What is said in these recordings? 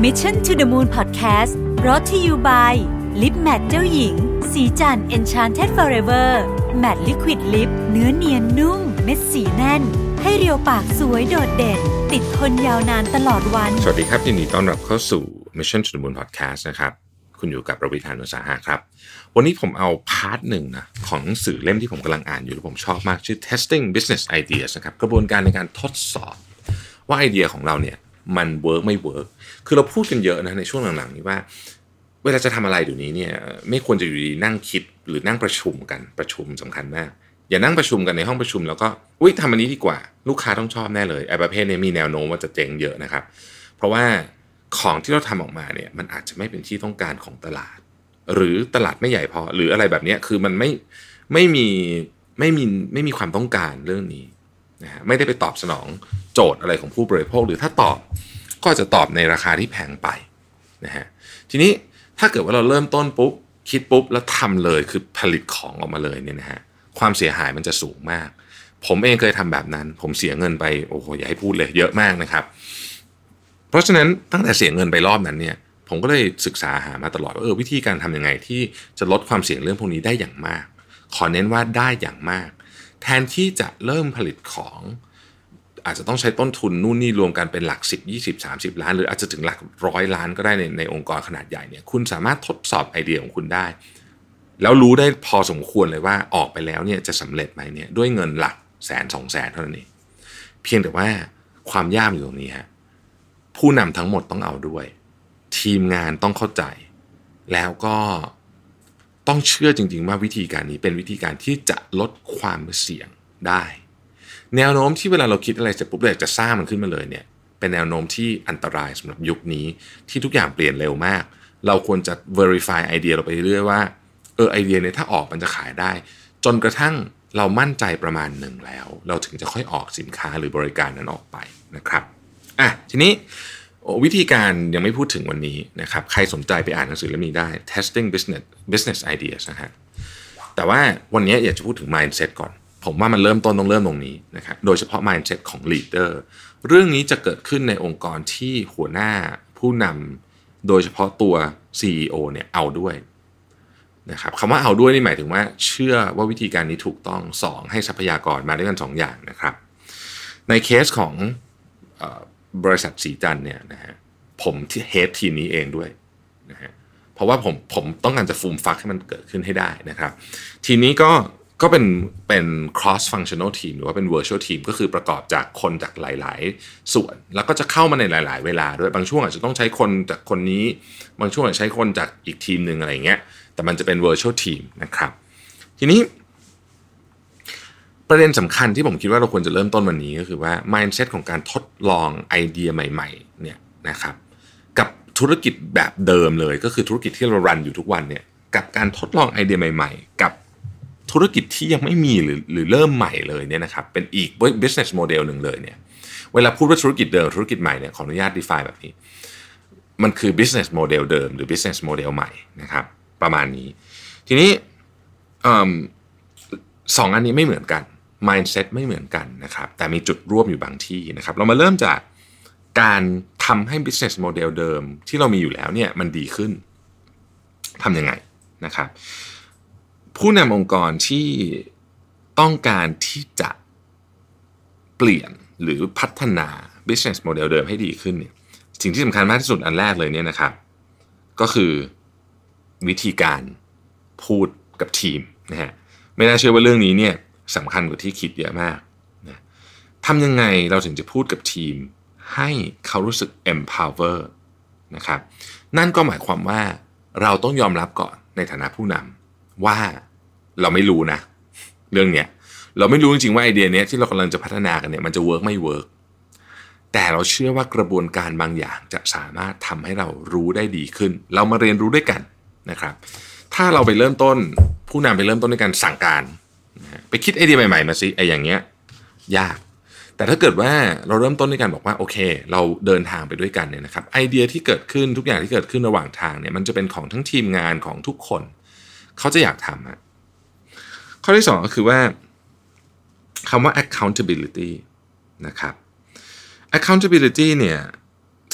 Mission to the Moon Podcast brought to you by lip matte เจ้าหญิง ศรีจันทร์ Enchanted Forever Matte Liquid Lip เนื้อเนียนนุ่ม เม็ดสีแน่น ให้เรียวปากสวยโดดเด่น ติดทนยาวนานตลอดวัน สวัสดีครับยินดีต้อนรับเข้าสู่ Mission to the Moon Podcast นะครับ คุณอยู่กับรวิศ หาญอุตสาหะครับ วันนี้ผมเอา part หนึ่งนะของหนังสือเล่มที่ผมกำลังอ่านอยู่แล้วผมชอบมากชื่อ testing business ideas นะครับกระบวนการในการทดสอบว่าไอเดียของเราเนี่ย มัน work ไม่ work คือเราพูดกันเยอะนะในช่วงหลังๆนี้ว่า เวลาจะทำอะไรเดี๋ยวนี้เนี่ยไม่ควรจะอยู่ดีนั่งคิดหรือนั่งประชุมกันประชุมสำคัญมาก อย่านั่งประชุมกันในห้องประชุมแล้วก็อุ้ยทำอันนี้ดีกว่า ลูกค้าต้องชอบแน่เลยไอ้ประเภทนี้มีแนวโน้มว่าจะเจ๊งเยอะนะครับ เพราะว่าของที่เราทำออกมาเนี่ยมันอาจจะไม่เป็นที่ต้องการของตลาด หรือตลาดไม่ใหญ่พอหรืออะไรแบบนี้คือมันไม่ไม่มีไม่มีไม่มีความต้องการเรื่องนี้ นะฮะไม่ได้ไปตอบสนองโจทย์อะไรของผู้บริโภค หรือถ้าตอบก็จะตอบในราคาที่แพงไปนะฮะทีนี้ถ้าเกิดว่าเราเริ่มต้นปุ๊บคิดปุ๊บแล้วทำเลยคือผลิตของออกมาเลยเนี่ยนะฮะความเสียหายมันจะสูงมาก ผมเองเคยทำแบบนั้น ผมเสียเงินไปโอ้โหอย่าให้พูดเลยเยอะมากนะครับ เพราะฉะนั้นตั้งแต่เสียเงินไปรอบนั้นเนี่ยผมก็เลยศึกษาหามาตลอดว่าเออวิธีการทำยังไงที่จะลดความเสี่ยงเรื่องพวกนี้ได้อย่างมาก ขอเน้นว่าได้อย่างมาก แทนที่จะเริ่มผลิตของอาจจะต้องใช้ต้นทุนนู่นนี่รวมกันเป็นหลัก 10 20 30 ล้าน หรืออาจจะถึงหลักร้อยล้านก็ได้ในในองค์กรขนาดใหญ่เนี่ยคุณสามารถทดสอบไอเดียของคุณได้ แล้วรู้ได้พอสมควรเลยว่าออกไปแล้วเนี่ยจะสำเร็จไหมเนี่ยด้วยเงินหลักแสนสองแสนเท่านั้นเองเพียงแต่ว่าความยากอยู่ตรงนี้ฮะผู้นำทั้งหมดต้องเอาด้วย ทีมงานต้องเข้าใจ แล้วก็ ต้องเชื่อจริง ๆ ว่าวิธีการนี้เป็นวิธีการที่จะลดความเสี่ยงได้ แนวโน้มที่เวลาเราคิดอะไรเสร็จปุ๊บเราอยากจะสร้างมันขึ้นมาเลยเนี่ยเป็นแนวโน้มที่อันตรายสำหรับยุคนี้ที่ทุกอย่างเปลี่ยนเร็วมาก เราควรจะ verify ไอเดียเราไปเรื่อยว่าเออไอเดียเนี่ยถ้าออกมันจะขายได้ จนกระทั่งเรามั่นใจประมาณหนึ่งแล้ว เราถึงจะค่อยออกสินค้าหรือบริการนั้นออกไปนะครับอะทีนี้ วิธีการยังไม่พูดถึงวันนี้นะครับใครสนใจไปอ่านหนังสือเล่มนี้ได้ testing business business ideas นะฮะแต่ว่าวันนี้อยากจะพูดถึง mindset ก่อน ผมว่ามันเริ่มต้นต้องเริ่มตรงนี้นะครับโดยเฉพาะ mindset ของ leader เรื่องนี้จะเกิดขึ้นในองค์กรที่หัวหน้าผู้นำโดยเฉพาะตัว CEO เนี่ยเอาด้วยนะครับคำว่าเอาด้วยนี่หมายถึงว่าเชื่อว่าวิธีการนี้ถูกต้องสองให้ทรัพยากรมาด้วยกันสองอย่างนะครับ ในเคสของ บริษัทสีจันเนี่ยนะฮะผมที่เฮดทีมนี้เองด้วยนะฮะเพราะว่าผมผมต้องการจะฟูมฟักให้มันเกิดขึ้นให้ได้นะครับ ทีนี้ก็ก็เป็นเป็น cross functional team หรือว่าเป็น virtual team ก็คือประกอบจากคนจากหลาย ๆ ส่วน แล้วก็จะเข้ามาในหลาย ๆ เวลาด้วยบางช่วงอาจจะต้องใช้คนจากคนนี้ บางช่วงอาจจะใช้คนจากอีกทีมหนึ่งอะไรเงี้ยแต่มันจะเป็น virtual team นะครับ ทีนี้ ประเด็นสำคัญที่ผมคิดว่าเราควรจะเริ่มต้นวันนี้ก็คือว่า mindset ของการทดลองไอเดียใหม่ๆเนี่ยนะครับกับธุรกิจแบบเดิมเลย ก็คือธุรกิจที่เรารันอยู่ทุกวันเนี่ยกับการทดลองไอเดียใหม่ ๆ กับธุรกิจที่ยังไม่มีหรือหรือเริ่มใหม่เลยเนี่ยนะครับเป็นอีก business model หนึ่งเลยเนี่ยเวลาพูดว่าธุรกิจเดิมธุรกิจใหม่เนี่ยขออนุญาต define แบบนี้ มันคือ business model เดิม หรือ business model ใหม่นะครับประมาณนี้ ทีนี้สองอันนี้ไม่เหมือนกัน mindset ไม่เหมือนกันนะครับ แต่มีจุดร่วมอยู่บางที่นะครับ เรามาเริ่มจากการทำให้ business model เดิมที่เรามีอยู่แล้วเนี่ยมันดีขึ้นทำยังไงนะครับ ผู้นำองค์กรที่ต้องการที่จะเปลี่ยนหรือพัฒนา business model เดิมให้ดีขึ้นเนี่ยสิ่งที่สำคัญมากที่สุดอันแรกเลยเนี่ยนะครับ ก็คือวิธีการพูดกับทีมนะฮะไม่น่าเชื่อว่าเรื่องนี้เนี่ย สำคัญกว่าที่คิดเยอะมากนะทำยังไงเราถึงจะพูดกับทีม ให้เขารู้สึก empower นะครับ นั่นก็หมายความว่าเราต้องยอมรับก่อนในฐานะผู้นำว่าเราไม่รู้นะ เรื่องเนี้ยเราไม่รู้จริงๆว่าไอเดียเนี้ยที่เรากำลังจะพัฒนากันเนี่ยมันจะเวิร์กไม่เวิร์กแต่เราเชื่อว่ากระบวนการบางอย่างจะสามารถทำให้เรารู้ได้ดีขึ้น เรามาเรียนรู้ด้วยกันนะครับ ถ้าเราไปเริ่มต้น ผู้นำไปเริ่มต้นในการสั่งการ ไปคิดไอเดียใหม่ๆมาสิไออย่างเงี้ยยาก แต่ถ้าเกิดว่าเราเริ่มต้นด้วยกันบอกว่าโอเค เราเดินทางไปด้วยกันเนี่ยนะครับไอเดียที่เกิดขึ้นทุกอย่างที่เกิดขึ้นระหว่างทางเนี่ยมันจะเป็นของทั้งทีมงานของทุกคน เขาจะอยากทำอะข้อที่สองก็คือว่าคำว่า accountability นะครับ accountability เนี่ย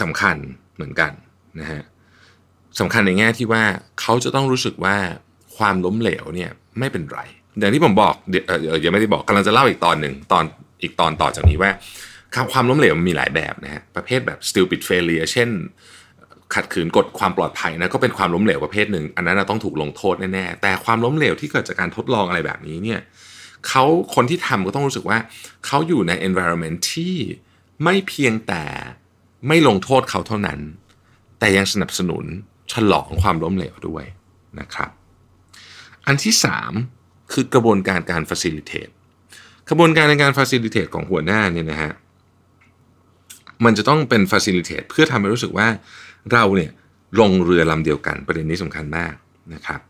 สำคัญเหมือนกันนะฮะสำคัญในแง่ที่ว่าเขาจะต้องรู้สึกว่าความล้มเหลวเนี่ยไม่เป็นไร อย่างที่ผมบอกเดี๋ยวยังไม่ได้บอกกำลังจะเล่าอีกตอนหนึ่งตอนอีกตอนต่อจากนี้ว่าความล้มเหลวมันมีหลายแบบนะฮะประเภทแบบ stupid failure เช่น ขัดขืนกฎความปลอดภัยนะก็เป็นความล้มเหลวประเภทหนึ่ง อันนั้นต้องถูกลงโทษแน่ๆแต่ความล้มเหลวที่เกิดจากการทดลองอะไรแบบนี้เนี่ยเขาคนที่ทำก็ต้องรู้สึกว่าเขาอยู่ใน environment ที่ไม่เพียงแต่ไม่ลงโทษเขาเท่านั้น แต่ยังสนับสนุนฉลองความล้มเหลวด้วยนะครับ อันที่สาม คือกระบวนการการ facilitate กระบวนการในการ facilitate ของหัวหน้าเนี่ยนะฮะมันจะต้องเป็น facilitate เพื่อทำให้รู้สึกว่าเราเนี่ยลงเรือลำเดียวกันประเด็นนี้สำคัญมากนะครับ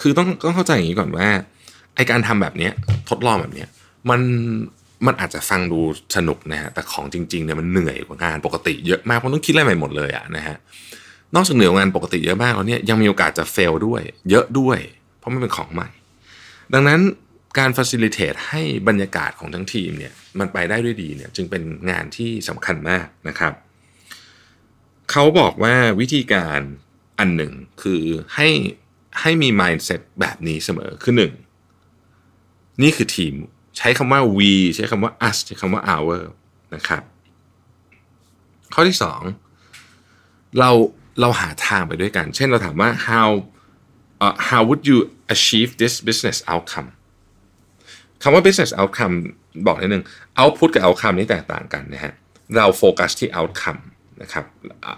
คือต้องต้องเข้าใจอย่างนี้ก่อนว่าไอการทำแบบนี้ทดลองแบบนี้มันมันอาจจะฟังดูสนุกนะฮะแต่ของจริงๆเนี่ยมันเหนื่อยกว่างานปกติเยอะมากเพราะต้องคิดอะไรใหม่หมดเลยอะนะฮะนอกจากเหนื่อยงานปกติเยอะมากแล้วเนี่ยยังมีโอกาสจะเฟลด้วย เยอะด้วย เพราะมันเป็นของใหม่ ดังนั้นการ facilitate ให้บรรยากาศของทั้งทีมเนี่ยมันไปได้ด้วยดีเนี่ยจึงเป็นงานที่สำคัญมากนะครับ เขาบอกว่าวิธีการอันหนึ่งคือให้ให้มี mindset แบบนี้เสมอคือหนึ่งนี่คือทีมใช้คำว่า we ใช้คำว่า us ใช้คำว่า our นะครับ ข้อที่สองเราเราหาทางไปด้วยกัน เช่นเราถามว่า how uh, how would you achieve this business outcome คำว่า business outcome บอกนิดนึง output กับ outcome นี่แตกต่างกันนะฮะ เราโฟกัสที่ outcome นะครับ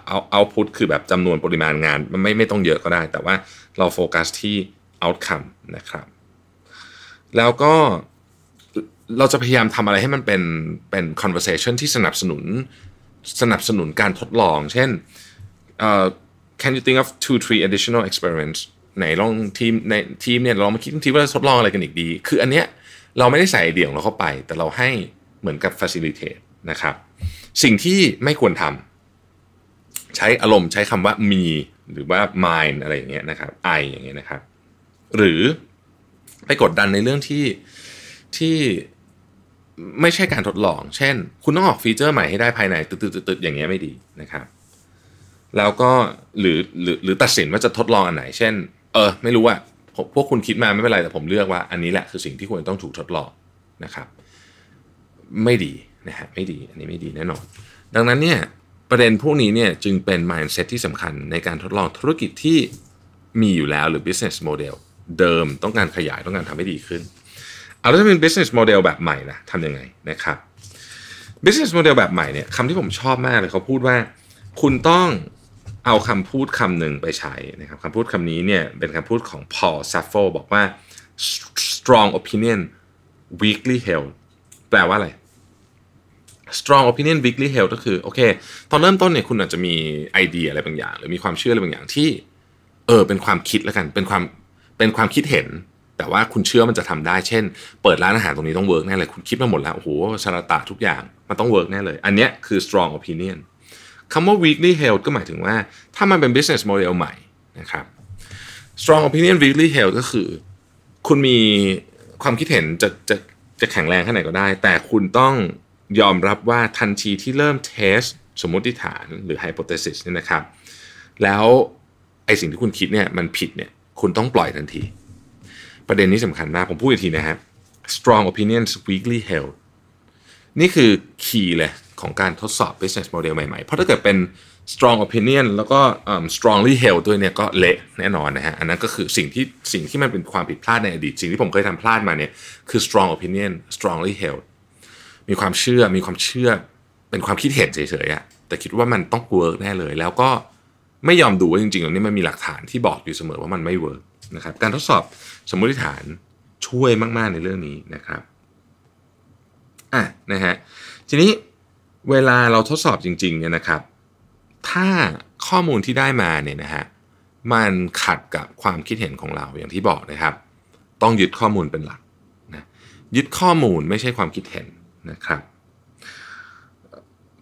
เอาเอาพุทคือแบบจำนวนปริมาณงานมันไม่ไม่ต้องเยอะก็ได้ แต่ว่าเราโฟกัสที่ outcome นะครับ แล้วก็เราจะพยายามทำอะไรให้มันเป็นเป็น conversation ที่สนับสนุนสนับสนุนการทดลอง เช่น uh, can you think of two three additional experiments ไหนลองทีมในทีมเนี่ยเรามาคิดทีว่าทดลองอะไรกันอีกดี คืออันเนี้ยเราไม่ได้ใส่ไอเดียของเราเข้าไป แต่เราให้เหมือนกับ facilitate นะครับ สิ่งที่ไม่ควรทำใช้อารมณ์ใช้คำว่ามีหรือว่า mind อะไรอย่างเงี้ยนะครับ I อย่างเงี้ยนะครับ หรือไปกดดันในเรื่องที่ที่ไม่ใช่การทดลอง เช่น คุณต้องออกฟีเจอร์ใหม่ให้ได้ภายในตึดๆๆอย่างเงี้ยไม่ดีนะครับ แล้วก็หรือหรือหรือตัดสินว่าจะทดลองอันไหน เช่น ออไม่รู้อะพวกคุณคิดมาไม่เป็นไรแต่ผมเลือกว่า อันนี้แหละคือสิ่งที่ควรต้องถูกทดลองนะครับ ไม่ดีนะฮะไม่ดีอันนี้ไม่ดีแน่นอน ดังนั้นเนี่ยประเด็นพวกนี้เนี่ยจึงเป็น mindset ที่สำคัญในการทดลองธุรกิจที่มีอยู่แล้วหรือ business model เดิมต้องการขยายต้องการทำให้ดีขึ้น เอาแล้วถ้าเป็น business model แบบใหม่นะทำยังไงนะครับ business model แบบใหม่เนี่ยคำที่ผมชอบมากเลยเขาพูดว่า คุณต้อง เอาคำพูดคำหนึ่งไปใช้นะครับคำพูดคำนี้เนี่ยเป็นคำพูดของ Paul Saffo บอกว่า strong opinion weakly held แปลว่าอะไร strong opinion weakly held ก็คือโอเค ตอนเริ่มต้นเนี่ยคุณอาจจะมีไอเดียอะไรบางอย่าง หรือมีความเชื่ออะไรบางอย่างที่ เออเป็นความคิดแล้วกัน เป็นความเป็นความคิดเห็น แต่ว่าคุณเชื่อมันจะทำได้ เช่น เปิดร้านอาหารตรงนี้ต้องเวิร์กแน่เลย คุณคิดมาหมดแล้ว โอ้โหdata ทุกอย่าง มันต้องเวิร์กแน่เลย อันเนี้ยคือ strong opinion คำว่า weakly held ก็หมายถึงว่า ถ้ามันเป็น business model ใหม่นะครับ strong opinion weakly held ก็คือ คุณมีความคิดเห็นจะจะจะแข็งแรงแค่ไหนก็ได้ แต่คุณต้องยอมรับว่าทันทีที่เริ่ม test สมมติฐานหรือ hypothesis เนี่ยนะครับ แล้วไอสิ่งที่คุณคิดเนี่ยมันผิดเนี่ยคุณต้องปล่อยทันที ประเด็นนี้สำคัญมาก ผมพูดอีกทีนะครับ strong opinions weakly held นี่คือ key เลยของการทดสอบ business model ใหม่ๆ เพราะถ้าเกิดเป็น strong opinion แล้วก็ strongly held ด้วยเนี่ยก็เละแน่นอนนะฮะ อันนั้นก็คือสิ่งที่สิ่งที่มันเป็นความผิดพลาดในอดีต สิ่งที่ผมเคยทำพลาดมาเนี่ยคือ strong opinion strongly held มีความเชื่อมีความเชื่อเป็นความคิดเห็นเฉยๆอะแต่คิดว่ามันต้องเวิร์กแน่เลย แล้วก็ไม่ยอมดูว่าจริงๆตรงนี้มันมีหลักฐานที่บอกอยู่เสมอว่ามันไม่เวิร์กนะครับ การทดสอบสมมติฐานช่วยมากๆในเรื่องนี้นะครับ อะนะฮะทีนี้เวลาเราทดสอบจริงๆเนี่ยนะครับ ถ้าข้อมูลที่ได้มาเนี่ยนะฮะมันขัดกับความคิดเห็นของเราอย่างที่บอกนะครับ ต้องยึดข้อมูลเป็นหลักนะยึดข้อมูลไม่ใช่ความคิดเห็นนะครับ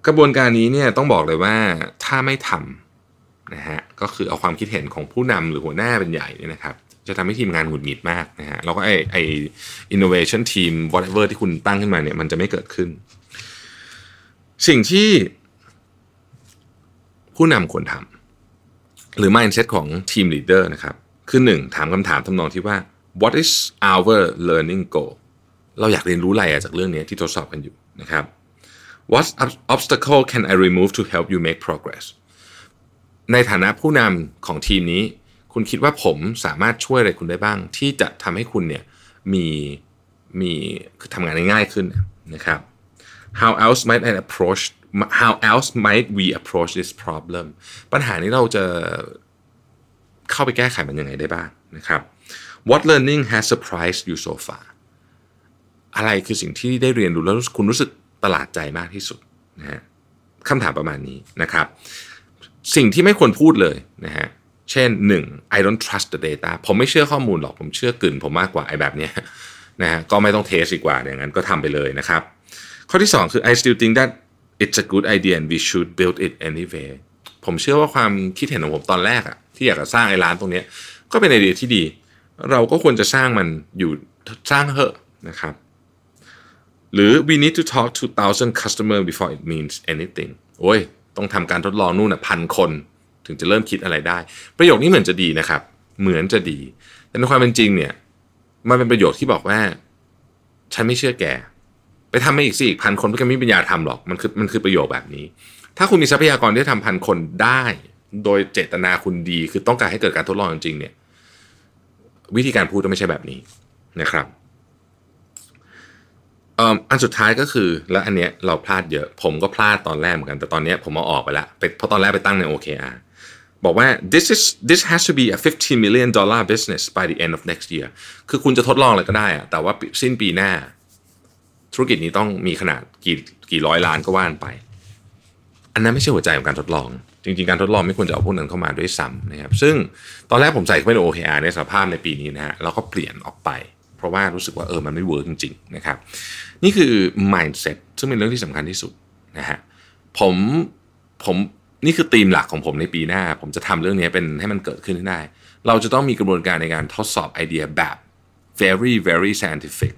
กระบวนการนี้เนี่ยต้องบอกเลยว่าถ้าไม่ทำนะฮะก็คือเอาความคิดเห็นของผู้นำหรือหัวหน้าเป็นใหญ่เนี่ยนะครับ จะทำให้ทีมงานหงุดหงิดมากนะฮะแล้วก็ไอไอ innovation team whatever ที่คุณตั้งขึ้นมาเนี่ยมันจะไม่เกิดขึ้น สิ่งที่ผู้นำควรทหรือ mindset ของ team leader นะครับ คือหนึ่งถามคำถามทำนองที่ว่า what is our learning goal เราอยากเรียนรู้อะไรจากเรื่องนี้ที่ทดสอบกันอยู่นะครับ what obstacle can I remove to help you make progress ในฐานะผู้นำของทีมนี้ คุณคิดว่าผมสามารถช่วยอะไรคุณได้บ้าง ที่จะทำให้คุณเนี่ยมีมีทำงานง่ายขึ้นนะครับ how else might I approach how else might we approach this problem ปัญหานี้เราจะเข้าไปแก้ไขมันยังไงได้บ้างนะครับ what learning has surprised you so far อะไรคือสิ่งที่ได้เรียนรู้แล้วคุณรู้สึกประหลาดใจมากที่สุดนะฮะคำถามประมาณนี้นะครับ สิ่งที่ไม่ควรพูดเลยนะฮะ เช่น 1. I don't trust the data ผมไม่เชื่อข้อมูลหรอก ผมเชื่อกลืนผมมากกว่าไอ้แบบนี้นะฮะก็ไม่ต้องเทสดีกว่าอย่างนั้นก็ทำไปเลยนะครับ ข้อที่ 2 คือ I still think that it's a good idea and we should build it anyway ผมเชื่อว่าความคิดเห็นของผมตอนแรกอะที่อยากจะสร้างไอ้ร้านตรงนี้ก็เป็นไอเดียที่ดี เราก็ควรจะสร้างมันอยู่สร้างเหอะนะครับ หรือ we need to talk to thousand customer before it means anything โอ้ย ต้องทำการทดลองนู่นอะพันคน ถึงจะเริ่มคิดอะไรได้ ประโยคนี้เหมือนจะดีนะครับ เหมือนจะดี แต่ในความเป็นจริงเนี่ย มันเป็นประโยคที่บอกว่า ฉันไม่เชื่อแก ไปทำมาอีกสิอีกพันคนเพื่อไม่มีปัญญาทำหรอก มันคือมันคือประโยคแบบนี้ ถ้าคุณมีทรัพยากรที่ทำพันคนได้ โดยเจตนาคุณดี คือต้องการให้เกิดการทดลองจริงเนี่ย วิธีการพูดต้องไม่ใช่แบบนี้นะครับอันสุดท้ายก็คือแล้วอันเนี้ยเราพลาดเยอะ ผมก็พลาดตอนแรกเหมือนกันแต่ตอนเนี้ยผมเอาออกไปละเพราะตอนแรกไปตั้งใน OKR บอกว่า this is this has to be a 15 million dollar business by the end of next year คือคุณจะทดลองอะไรก็ได้อะแต่ว่าสิ้นปีหน้า ธุรกิจนี้ต้องมีขนาดกี่กี่ร้อยล้านก็ว่านไป อันนั้นไม่ใช่หัวใจของการทดลอง จริง ๆ การทดลองไม่ควรจะเอาพวกนั้นเข้ามาด้วยซ้ำนะครับ ซึ่งตอนแรกผมใส่เข้าไปใน OKR ในสภาพในปีนี้นะฮะแล้วก็เปลี่ยนออกไป เพราะว่ารู้สึกว่าเออมันไม่เวิร์กจริงๆนะครับ นี่คือ mindset ซึ่งเป็นเรื่องที่สำคัญที่สุดนะฮะผมผม นี่คือธีมหลักของผมในปีหน้า ผมจะทำเรื่องนี้เป็นให้มันเกิดขึ้นได้ เราจะต้องมีกระบวนการในการทดสอบไอเดียแบบ very very scientific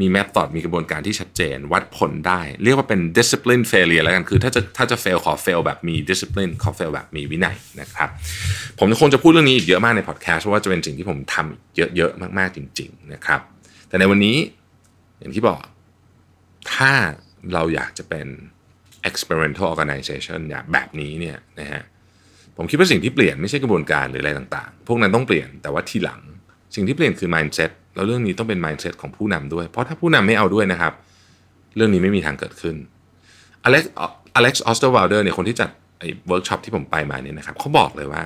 มีแม t อดมีกระบวนการที่ชัดเจน วัดผลได้ เรียกว่าเป็น discipline failure แล้วกันคือถ้าจะถ้าจะ fail ขอ fail แบบมี discipline ขอ fail แบบมีวินัยนะครับ ผมคงจะพูดเรื่องนี้อีกเยอะมากในพอดแคสต์เพราะว่าจะเป็นสิ่งที่ผมทำเยอะๆมากๆจริง ๆ นะครับ แต่ในวันนี้อย่างที่บอก ถ้าเราอยากจะเป็น experimental organization อย่างแบบนี้เนี่ยนะฮะผมคิดว่าสิ่งที่เปลี่ยนไม่ใช่กระบวนการหรืออะไรต่างๆ พวกนั้นต้องเปลี่ยนแต่ว่าทีหลัง สิ่งที่เปลี่ยนคือ mindset แล้วเรื่องนี้ต้องเป็น mindset ของผู้นำด้วย เพราะถ้าผู้นำไม่เอาด้วยนะครับ เรื่องนี้ไม่มีทางเกิดขึ้น Alex Alex Osterwalder เนี่ยคนที่จัดไอ้เวิร์กช็อปที่ผมไปมาเนี่ยนะครับเขาบอกเลยว่า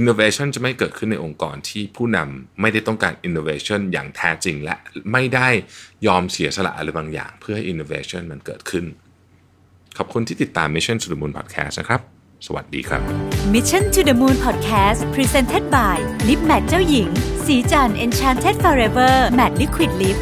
innovation จะไม่เกิดขึ้นในองค์กรที่ผู้นำไม่ได้ต้องการ innovation อย่างแท้จริง และไม่ได้ยอมเสียสละอะไรบางอย่าง เพื่อให้ innovation มันเกิดขึ้น ขอบคุณที่ติดตาม Mission to the Moon Podcast นะครับ สวัสดีครับ Mission to the Moon Podcast Presented by Lip Matte เจ้าหญิง สีจัน Enchanted Forever Matte Liquid Lip